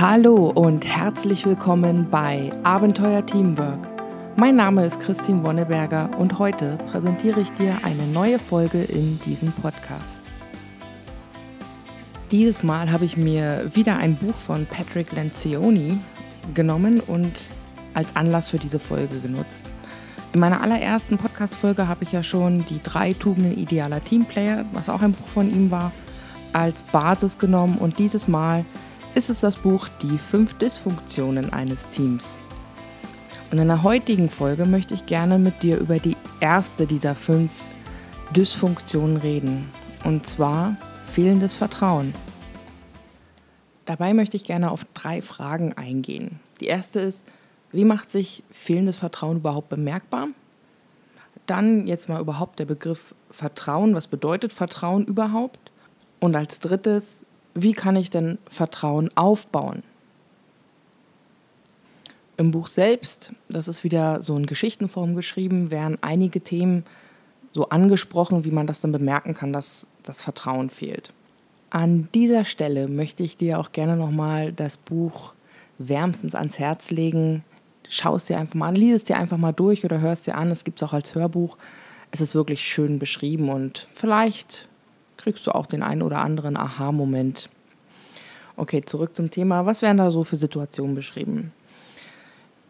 Hallo und herzlich willkommen bei Abenteuer Teamwork. Mein Name ist Christine Wonneberger und heute präsentiere ich dir eine neue Folge in diesem Podcast. Dieses Mal habe ich mir wieder ein Buch von Patrick Lencioni genommen und als Anlass für diese Folge genutzt. In meiner allerersten Podcast-Folge habe ich ja schon die drei Tugenden idealer Teamplayer, was auch ein Buch von ihm war, als Basis genommen und dieses Mal ist es das Buch Die fünf Dysfunktionen eines Teams. Und in der heutigen Folge möchte ich gerne mit dir über die erste dieser fünf Dysfunktionen reden. Und zwar fehlendes Vertrauen. Dabei möchte ich gerne auf drei Fragen eingehen. Die erste ist, wie macht sich fehlendes Vertrauen überhaupt bemerkbar? Dann jetzt mal überhaupt der Begriff Vertrauen. Was bedeutet Vertrauen überhaupt? Und als drittes, wie kann ich denn Vertrauen aufbauen? Im Buch selbst, das ist wieder so in Geschichtenform geschrieben, werden einige Themen so angesprochen, wie man das dann bemerken kann, dass das Vertrauen fehlt. An dieser Stelle möchte ich dir auch gerne nochmal das Buch wärmstens ans Herz legen. Schau es dir einfach mal an, lies es dir einfach mal durch oder hör es dir an. Es gibt es auch als Hörbuch. Es ist wirklich schön beschrieben und vielleicht kriegst du auch den einen oder anderen Aha-Moment. Okay, zurück zum Thema. Was werden da so für Situationen beschrieben?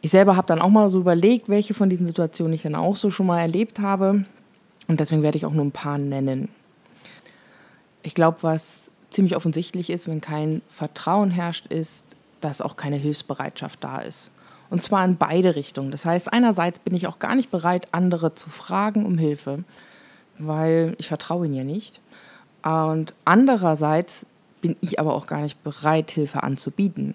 Ich selber habe dann auch mal so überlegt, welche von diesen Situationen ich dann auch so schon mal erlebt habe. Und deswegen werde ich auch nur ein paar nennen. Ich glaube, was ziemlich offensichtlich ist, wenn kein Vertrauen herrscht, ist, dass auch keine Hilfsbereitschaft da ist. Und zwar in beide Richtungen. Das heißt, einerseits bin ich auch gar nicht bereit, andere zu fragen um Hilfe, weil ich vertraue ihnen ja nicht. Und andererseits bin ich aber auch gar nicht bereit, Hilfe anzubieten.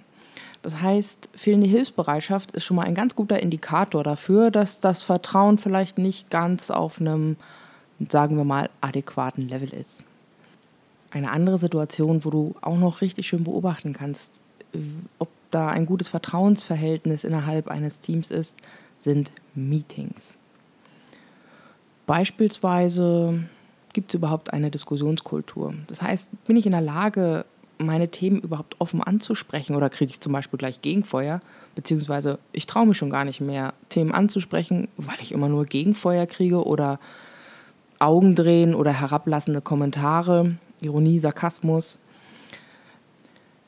Das heißt, fehlende Hilfsbereitschaft ist schon mal ein ganz guter Indikator dafür, dass das Vertrauen vielleicht nicht ganz auf einem, sagen wir mal, adäquaten Level ist. Eine andere Situation, wo du auch noch richtig schön beobachten kannst, ob da ein gutes Vertrauensverhältnis innerhalb eines Teams ist, sind Meetings. Beispielsweise gibt es überhaupt eine Diskussionskultur? Das heißt, bin ich in der Lage, meine Themen überhaupt offen anzusprechen oder kriege ich zum Beispiel gleich Gegenfeuer? Beziehungsweise ich traue mich schon gar nicht mehr, Themen anzusprechen, weil ich immer nur Gegenfeuer kriege oder Augendrehen oder herablassende Kommentare, Ironie, Sarkasmus.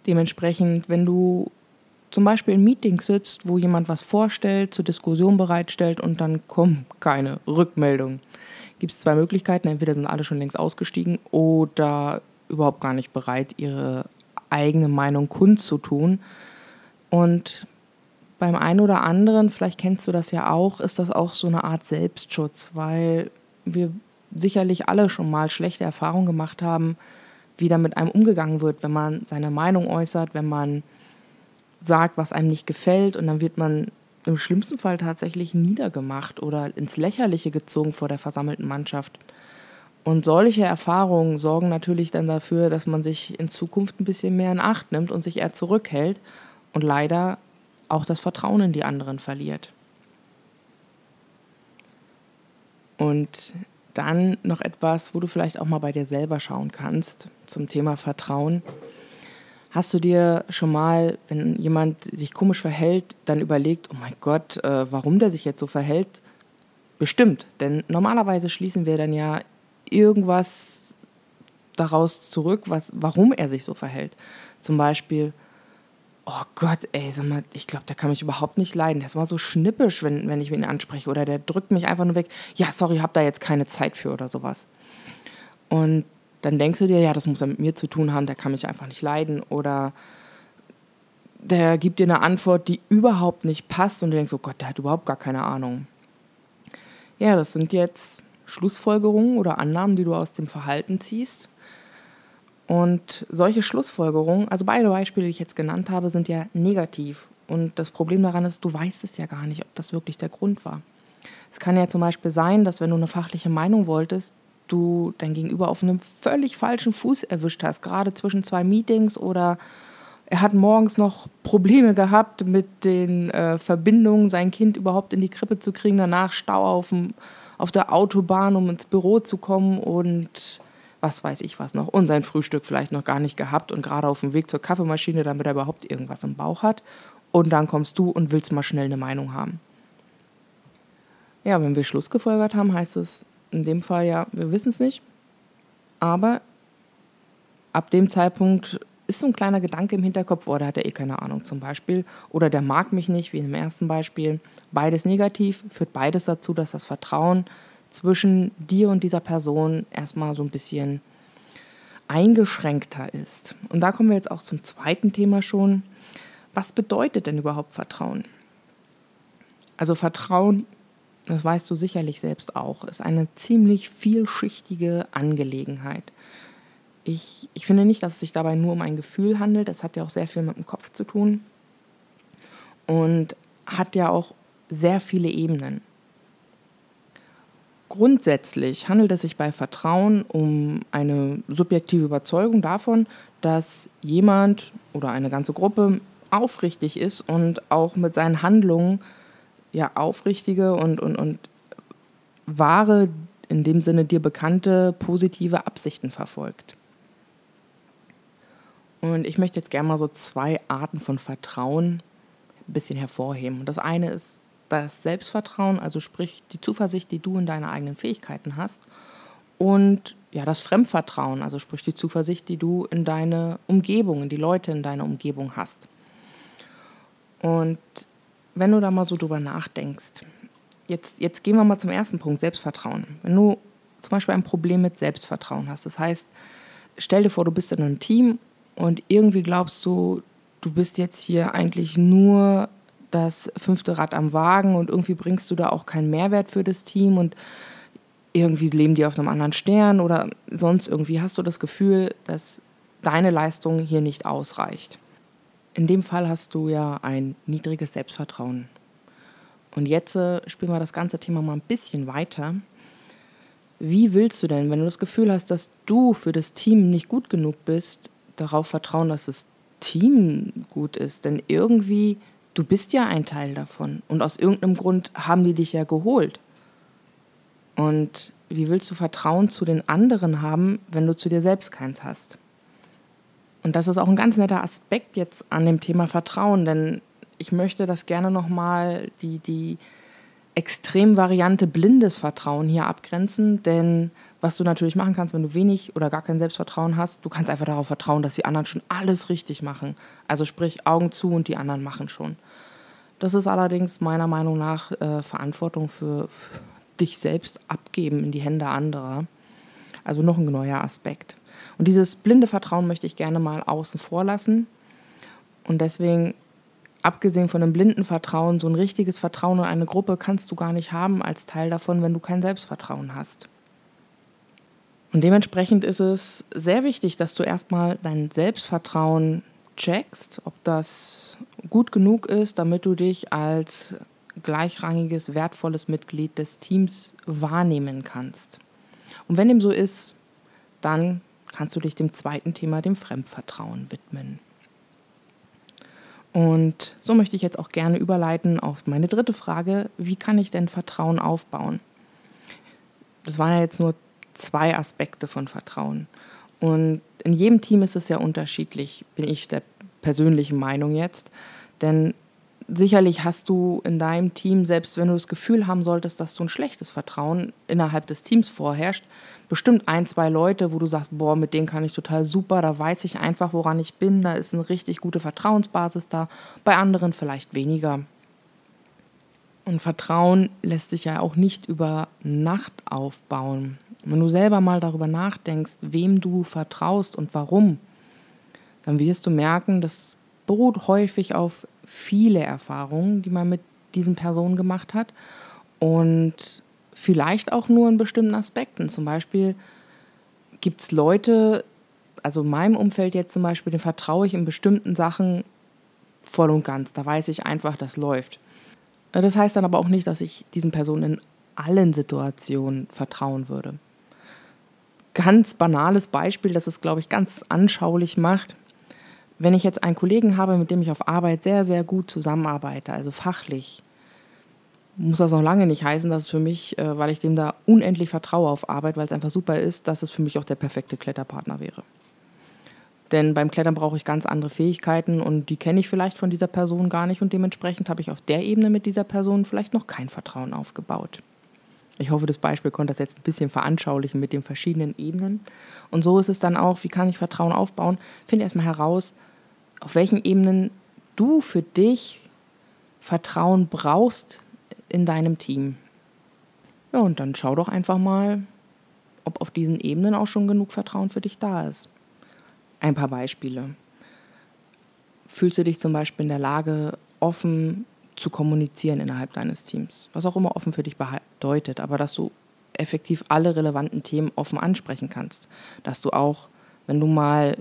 Dementsprechend, wenn du zum Beispiel in Meetings sitzt, wo jemand was vorstellt, zur Diskussion bereitstellt und dann kommt keine Rückmeldung, gibt es zwei Möglichkeiten. Entweder sind alle schon längst ausgestiegen oder überhaupt gar nicht bereit, ihre eigene Meinung kundzutun. Und beim einen oder anderen, vielleicht kennst du das ja auch, ist das auch so eine Art Selbstschutz, weil wir sicherlich alle schon mal schlechte Erfahrungen gemacht haben, wie da mit einem umgegangen wird, wenn man seine Meinung äußert, wenn man sagt, was einem nicht gefällt und dann wird man im schlimmsten Fall tatsächlich niedergemacht oder ins Lächerliche gezogen vor der versammelten Mannschaft. Und solche Erfahrungen sorgen natürlich dann dafür, dass man sich in Zukunft ein bisschen mehr in Acht nimmt und sich eher zurückhält und leider auch das Vertrauen in die anderen verliert. Und dann noch etwas, wo du vielleicht auch mal bei dir selber schauen kannst zum Thema Vertrauen. Hast du dir schon mal, wenn jemand sich komisch verhält, dann überlegt, oh mein Gott, äh, warum der sich jetzt so verhält? Bestimmt, denn normalerweise schließen wir dann ja irgendwas daraus zurück, was, warum er sich so verhält. Zum Beispiel, oh Gott, ey, sag mal, ich glaube, der kann mich überhaupt nicht leiden. Der ist mal so schnippisch, wenn, wenn ich ihn anspreche. Oder der drückt mich einfach nur weg. Ja, sorry, hab da jetzt keine Zeit für oder sowas. Und dann denkst du dir, ja, das muss er mit mir zu tun haben, der kann mich einfach nicht leiden. Oder der gibt dir eine Antwort, die überhaupt nicht passt und du denkst, oh Gott, der hat überhaupt gar keine Ahnung. Ja, das sind jetzt Schlussfolgerungen oder Annahmen, die du aus dem Verhalten ziehst. Und solche Schlussfolgerungen, also beide Beispiele, die ich jetzt genannt habe, sind ja negativ. Und das Problem daran ist, du weißt es ja gar nicht, ob das wirklich der Grund war. Es kann ja zum Beispiel sein, dass wenn du eine fachliche Meinung wolltest, du dein Gegenüber auf einem völlig falschen Fuß erwischt hast, gerade zwischen zwei Meetings oder er hat morgens noch Probleme gehabt mit den äh, Verbindungen, sein Kind überhaupt in die Krippe zu kriegen, danach Stau auf, dem, auf der Autobahn, um ins Büro zu kommen und was weiß ich was noch, und sein Frühstück vielleicht noch gar nicht gehabt und gerade auf dem Weg zur Kaffeemaschine, damit er überhaupt irgendwas im Bauch hat. Und dann kommst du und willst mal schnell eine Meinung haben. Ja, wenn wir Schluss gefolgert haben, heißt es in dem Fall ja, wir wissen es nicht. Aber ab dem Zeitpunkt ist so ein kleiner Gedanke im Hinterkopf, oh, der hat ja eh keine Ahnung zum Beispiel. Oder der mag mich nicht, wie im ersten Beispiel. Beides negativ, führt beides dazu, dass das Vertrauen zwischen dir und dieser Person erstmal so ein bisschen eingeschränkter ist. Und da kommen wir jetzt auch zum zweiten Thema schon. Was bedeutet denn überhaupt Vertrauen? Also Vertrauen, das weißt du sicherlich selbst auch, ist eine ziemlich vielschichtige Angelegenheit. Ich, ich finde nicht, dass es sich dabei nur um ein Gefühl handelt. Es hat ja auch sehr viel mit dem Kopf zu tun und hat ja auch sehr viele Ebenen. Grundsätzlich handelt es sich bei Vertrauen um eine subjektive Überzeugung davon, dass jemand oder eine ganze Gruppe aufrichtig ist und auch mit seinen Handlungen ja aufrichtige und, und, und wahre, in dem Sinne dir bekannte positive Absichten verfolgt. Und ich möchte jetzt gerne mal so zwei Arten von Vertrauen ein bisschen hervorheben. Das eine ist das Selbstvertrauen, also sprich die Zuversicht, die du in deine eigenen Fähigkeiten hast. Und ja, das Fremdvertrauen, also sprich die Zuversicht, die du in deine Umgebung, in die Leute in deiner Umgebung hast. Und wenn du da mal so drüber nachdenkst, jetzt, jetzt gehen wir mal zum ersten Punkt, Selbstvertrauen. Wenn du zum Beispiel ein Problem mit Selbstvertrauen hast, das heißt, stell dir vor, du bist in einem Team und irgendwie glaubst du, du bist jetzt hier eigentlich nur das fünfte Rad am Wagen und irgendwie bringst du da auch keinen Mehrwert für das Team und irgendwie leben die auf einem anderen Stern oder sonst irgendwie hast du das Gefühl, dass deine Leistung hier nicht ausreicht. In dem Fall hast du ja ein niedriges Selbstvertrauen. Und jetzt äh, spielen wir das ganze Thema mal ein bisschen weiter. Wie willst du denn, wenn du das Gefühl hast, dass du für das Team nicht gut genug bist, darauf vertrauen, dass das Team gut ist? Denn irgendwie du bist ja ein Teil davon. Und aus irgendeinem Grund haben die dich ja geholt. Und wie willst du Vertrauen zu den anderen haben, wenn du zu dir selbst keins hast? Und das ist auch ein ganz netter Aspekt jetzt an dem Thema Vertrauen, denn ich möchte das gerne nochmal die, die Extremvariante blindes Vertrauen hier abgrenzen, denn was du natürlich machen kannst, wenn du wenig oder gar kein Selbstvertrauen hast, du kannst einfach darauf vertrauen, dass die anderen schon alles richtig machen. Also sprich Augen zu und die anderen machen schon. Das ist allerdings meiner Meinung nach äh, Verantwortung für, für dich selbst abgeben in die Hände anderer. Also noch ein neuer Aspekt. Und dieses blinde Vertrauen möchte ich gerne mal außen vor lassen. Und deswegen, abgesehen von einem blinden Vertrauen, so ein richtiges Vertrauen in eine Gruppe kannst du gar nicht haben als Teil davon, wenn du kein Selbstvertrauen hast. Und dementsprechend ist es sehr wichtig, dass du erstmal dein Selbstvertrauen checkst, ob das gut genug ist, damit du dich als gleichrangiges, wertvolles Mitglied des Teams wahrnehmen kannst. Und wenn dem so ist, dann kannst du dich dem zweiten Thema, dem Fremdvertrauen, widmen. Und so möchte ich jetzt auch gerne überleiten auf meine dritte Frage, wie kann ich denn Vertrauen aufbauen? Das waren ja jetzt nur zwei Aspekte von Vertrauen. Und in jedem Team ist es ja unterschiedlich, bin ich der persönlichen Meinung jetzt. Denn sicherlich hast du in deinem Team, selbst wenn du das Gefühl haben solltest, dass du ein schlechtes Vertrauen innerhalb des Teams vorherrscht, bestimmt ein, zwei Leute, wo du sagst, boah, mit denen kann ich total super, da weiß ich einfach, woran ich bin, da ist eine richtig gute Vertrauensbasis da, bei anderen vielleicht weniger. Und Vertrauen lässt sich ja auch nicht über Nacht aufbauen. Wenn du selber mal darüber nachdenkst, wem du vertraust und warum, dann wirst du merken, das beruht häufig auf viele Erfahrungen, die man mit diesen Personen gemacht hat und vielleicht auch nur in bestimmten Aspekten. Zum Beispiel gibt es Leute, also in meinem Umfeld jetzt zum Beispiel, den vertraue ich in bestimmten Sachen voll und ganz. Da weiß ich einfach, das läuft. Das heißt dann aber auch nicht, dass ich diesen Personen in allen Situationen vertrauen würde ganz banales Beispiel, das es, glaube ich, ganz anschaulich macht. Wenn ich jetzt einen Kollegen habe, mit dem ich auf Arbeit sehr, sehr gut zusammenarbeite, also fachlich, muss das noch lange nicht heißen, dass es für mich, äh, weil ich dem da unendlich vertraue auf Arbeit, weil es einfach super ist, dass es für mich auch der perfekte Kletterpartner wäre. Denn beim Klettern brauche ich ganz andere Fähigkeiten und die kenne ich vielleicht von dieser Person gar nicht und dementsprechend habe ich auf der Ebene mit dieser Person vielleicht noch kein Vertrauen aufgebaut. Ich hoffe, das Beispiel konnte das jetzt ein bisschen veranschaulichen mit den verschiedenen Ebenen. Und so ist es dann auch, wie kann ich Vertrauen aufbauen? Finde erstmal heraus, auf welchen Ebenen du für dich Vertrauen brauchst in deinem Team. Ja, und dann schau doch einfach mal, ob auf diesen Ebenen auch schon genug Vertrauen für dich da ist. Ein paar Beispiele. Fühlst du dich zum Beispiel in der Lage, offen zu kommunizieren innerhalb deines Teams? Was auch immer offen für dich bedeutet, aber dass du effektiv alle relevanten Themen offen ansprechen kannst. Dass du auch, wenn du mal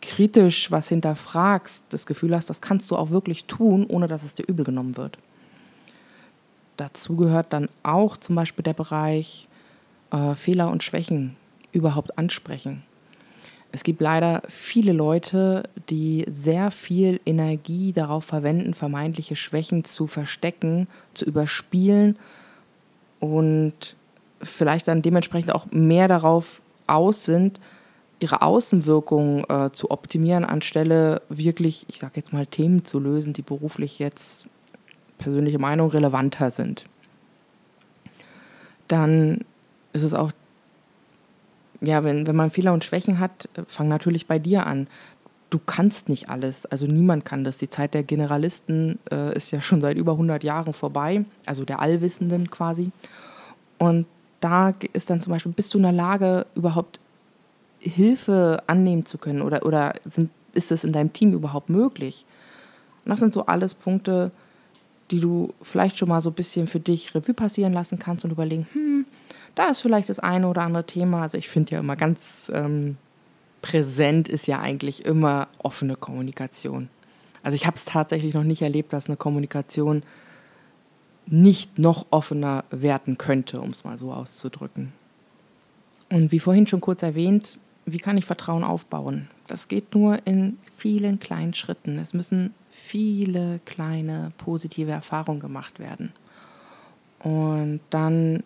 kritisch was hinterfragst, das Gefühl hast, das kannst du auch wirklich tun, ohne dass es dir übel genommen wird. Dazu gehört dann auch zum Beispiel der Bereich äh, Fehler und Schwächen überhaupt ansprechen. Es gibt leider viele Leute, die sehr viel Energie darauf verwenden, vermeintliche Schwächen zu verstecken, zu überspielen und vielleicht dann dementsprechend auch mehr darauf aus sind, ihre Außenwirkung äh, zu optimieren, anstelle wirklich, ich sage jetzt mal, Themen zu lösen, die beruflich jetzt persönliche Meinung relevanter sind. Dann ist es auch ja, wenn, wenn man Fehler und Schwächen hat, äh, fang natürlich bei dir an. Du kannst nicht alles, also niemand kann das. Die Zeit der Generalisten äh, ist ja schon seit über 100 Jahren vorbei, also der Allwissenden quasi. Und da ist dann zum Beispiel, bist du in der Lage, überhaupt Hilfe annehmen zu können oder, oder sind, ist es in deinem Team überhaupt möglich? Und das sind so alles Punkte, die du vielleicht schon mal so ein bisschen für dich Revue passieren lassen kannst und überlegen, hm, da ist vielleicht das eine oder andere Thema. Also ich finde ja immer ganz ähm, präsent ist ja eigentlich immer offene Kommunikation. Also ich habe es tatsächlich noch nicht erlebt, dass eine Kommunikation nicht noch offener werden könnte, um es mal so auszudrücken. Und wie vorhin schon kurz erwähnt, wie kann ich Vertrauen aufbauen? Das geht nur in vielen kleinen Schritten. Es müssen viele kleine positive Erfahrungen gemacht werden. Und dann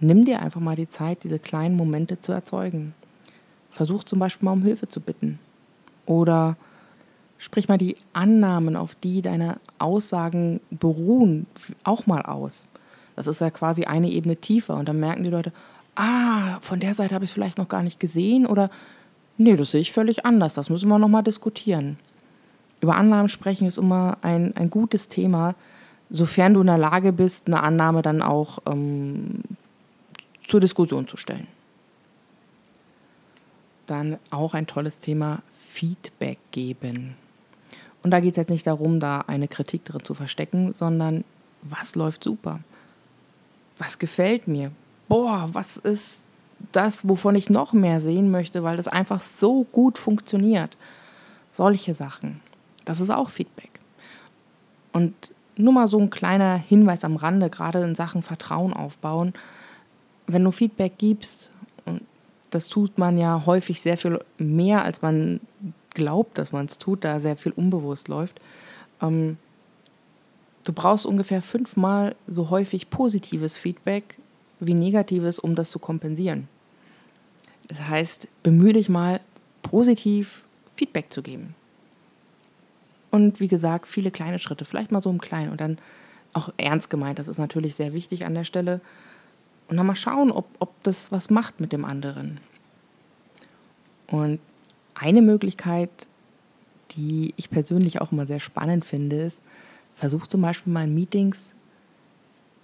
nimm dir einfach mal die Zeit, diese kleinen Momente zu erzeugen. Versuch zum Beispiel mal um Hilfe zu bitten. Oder sprich mal die Annahmen, auf die deine Aussagen beruhen, auch mal aus. Das ist ja quasi eine Ebene tiefer. Und dann merken die Leute, ah, von der Seite habe ich es vielleicht noch gar nicht gesehen. Oder nee, das sehe ich völlig anders. Das müssen wir nochmal diskutieren. Über Annahmen sprechen ist immer ein, ein gutes Thema, sofern du in der Lage bist, eine Annahme dann auch ähm, zur Diskussion zu stellen. Dann auch ein tolles Thema Feedback geben. Und da geht es jetzt nicht darum, da eine Kritik drin zu verstecken, sondern was läuft super? Was gefällt mir? Boah, was ist das, wovon ich noch mehr sehen möchte, weil das einfach so gut funktioniert? Solche Sachen. Das ist auch Feedback. Und nur mal so ein kleiner Hinweis am Rande, gerade in Sachen Vertrauen aufbauen wenn du Feedback gibst, und das tut man ja häufig sehr viel mehr, als man glaubt, dass man es tut, da sehr viel unbewusst läuft, ähm, du brauchst ungefähr fünfmal so häufig positives Feedback wie negatives, um das zu kompensieren. Das heißt, bemühe dich mal, positiv Feedback zu geben. Und wie gesagt, viele kleine Schritte, vielleicht mal so im Kleinen und dann auch ernst gemeint. Das ist natürlich sehr wichtig an der Stelle. Und dann mal schauen, ob, ob das was macht mit dem anderen. Und eine Möglichkeit, die ich persönlich auch immer sehr spannend finde, ist, versuch zum Beispiel mal in Meetings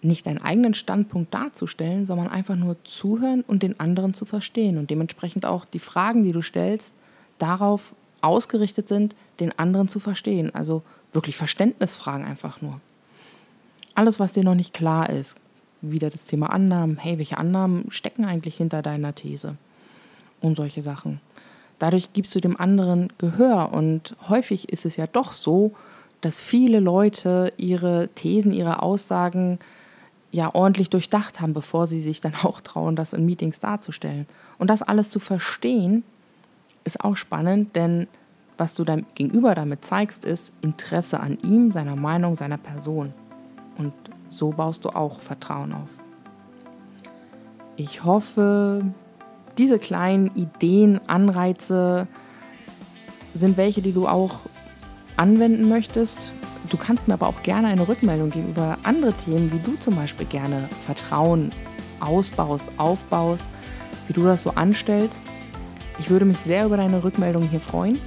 nicht deinen eigenen Standpunkt darzustellen, sondern einfach nur zuhören und den anderen zu verstehen und dementsprechend auch die Fragen, die du stellst, darauf ausgerichtet sind, den anderen zu verstehen. Also wirklich Verständnisfragen einfach nur. Alles, was dir noch nicht klar ist, wieder das Thema Annahmen. Hey, welche Annahmen stecken eigentlich hinter deiner These? Und solche Sachen. Dadurch gibst du dem anderen Gehör. Und häufig ist es ja doch so, dass viele Leute ihre Thesen, ihre Aussagen ja ordentlich durchdacht haben, bevor sie sich dann auch trauen, das in Meetings darzustellen. Und das alles zu verstehen, ist auch spannend, denn was du deinem Gegenüber damit zeigst, ist Interesse an ihm, seiner Meinung, seiner Person. Und So baust du auch Vertrauen auf. Ich hoffe, diese kleinen Ideen, Anreize sind welche, die du auch anwenden möchtest. Du kannst mir aber auch gerne eine Rückmeldung geben über andere Themen, wie du zum Beispiel gerne Vertrauen ausbaust, aufbaust, wie du das so anstellst. Ich würde mich sehr über deine Rückmeldung hier freuen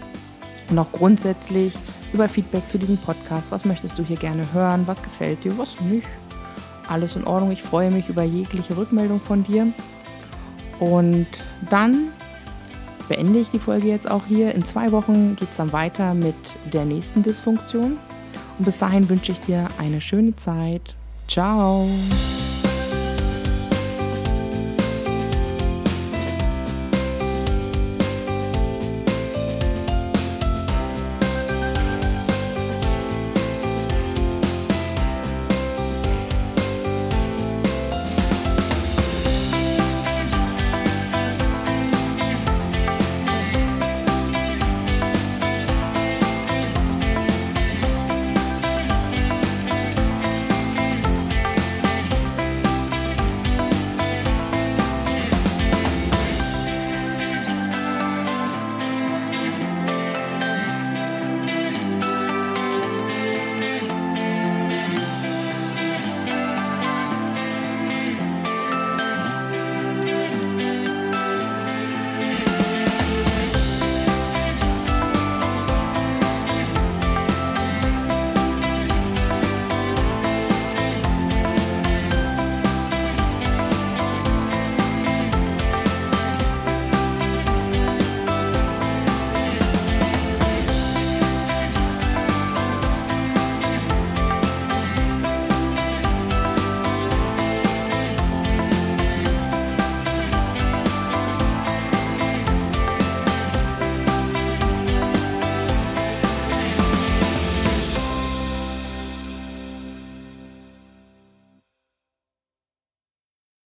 und auch grundsätzlich über Feedback zu diesem Podcast. Was möchtest du hier gerne hören? Was gefällt dir? Was nicht? Alles in Ordnung. Ich freue mich über jegliche Rückmeldung von dir. Und dann beende ich die Folge jetzt auch hier. In zwei Wochen geht es dann weiter mit der nächsten Dysfunktion. Und bis dahin wünsche ich dir eine schöne Zeit. Ciao.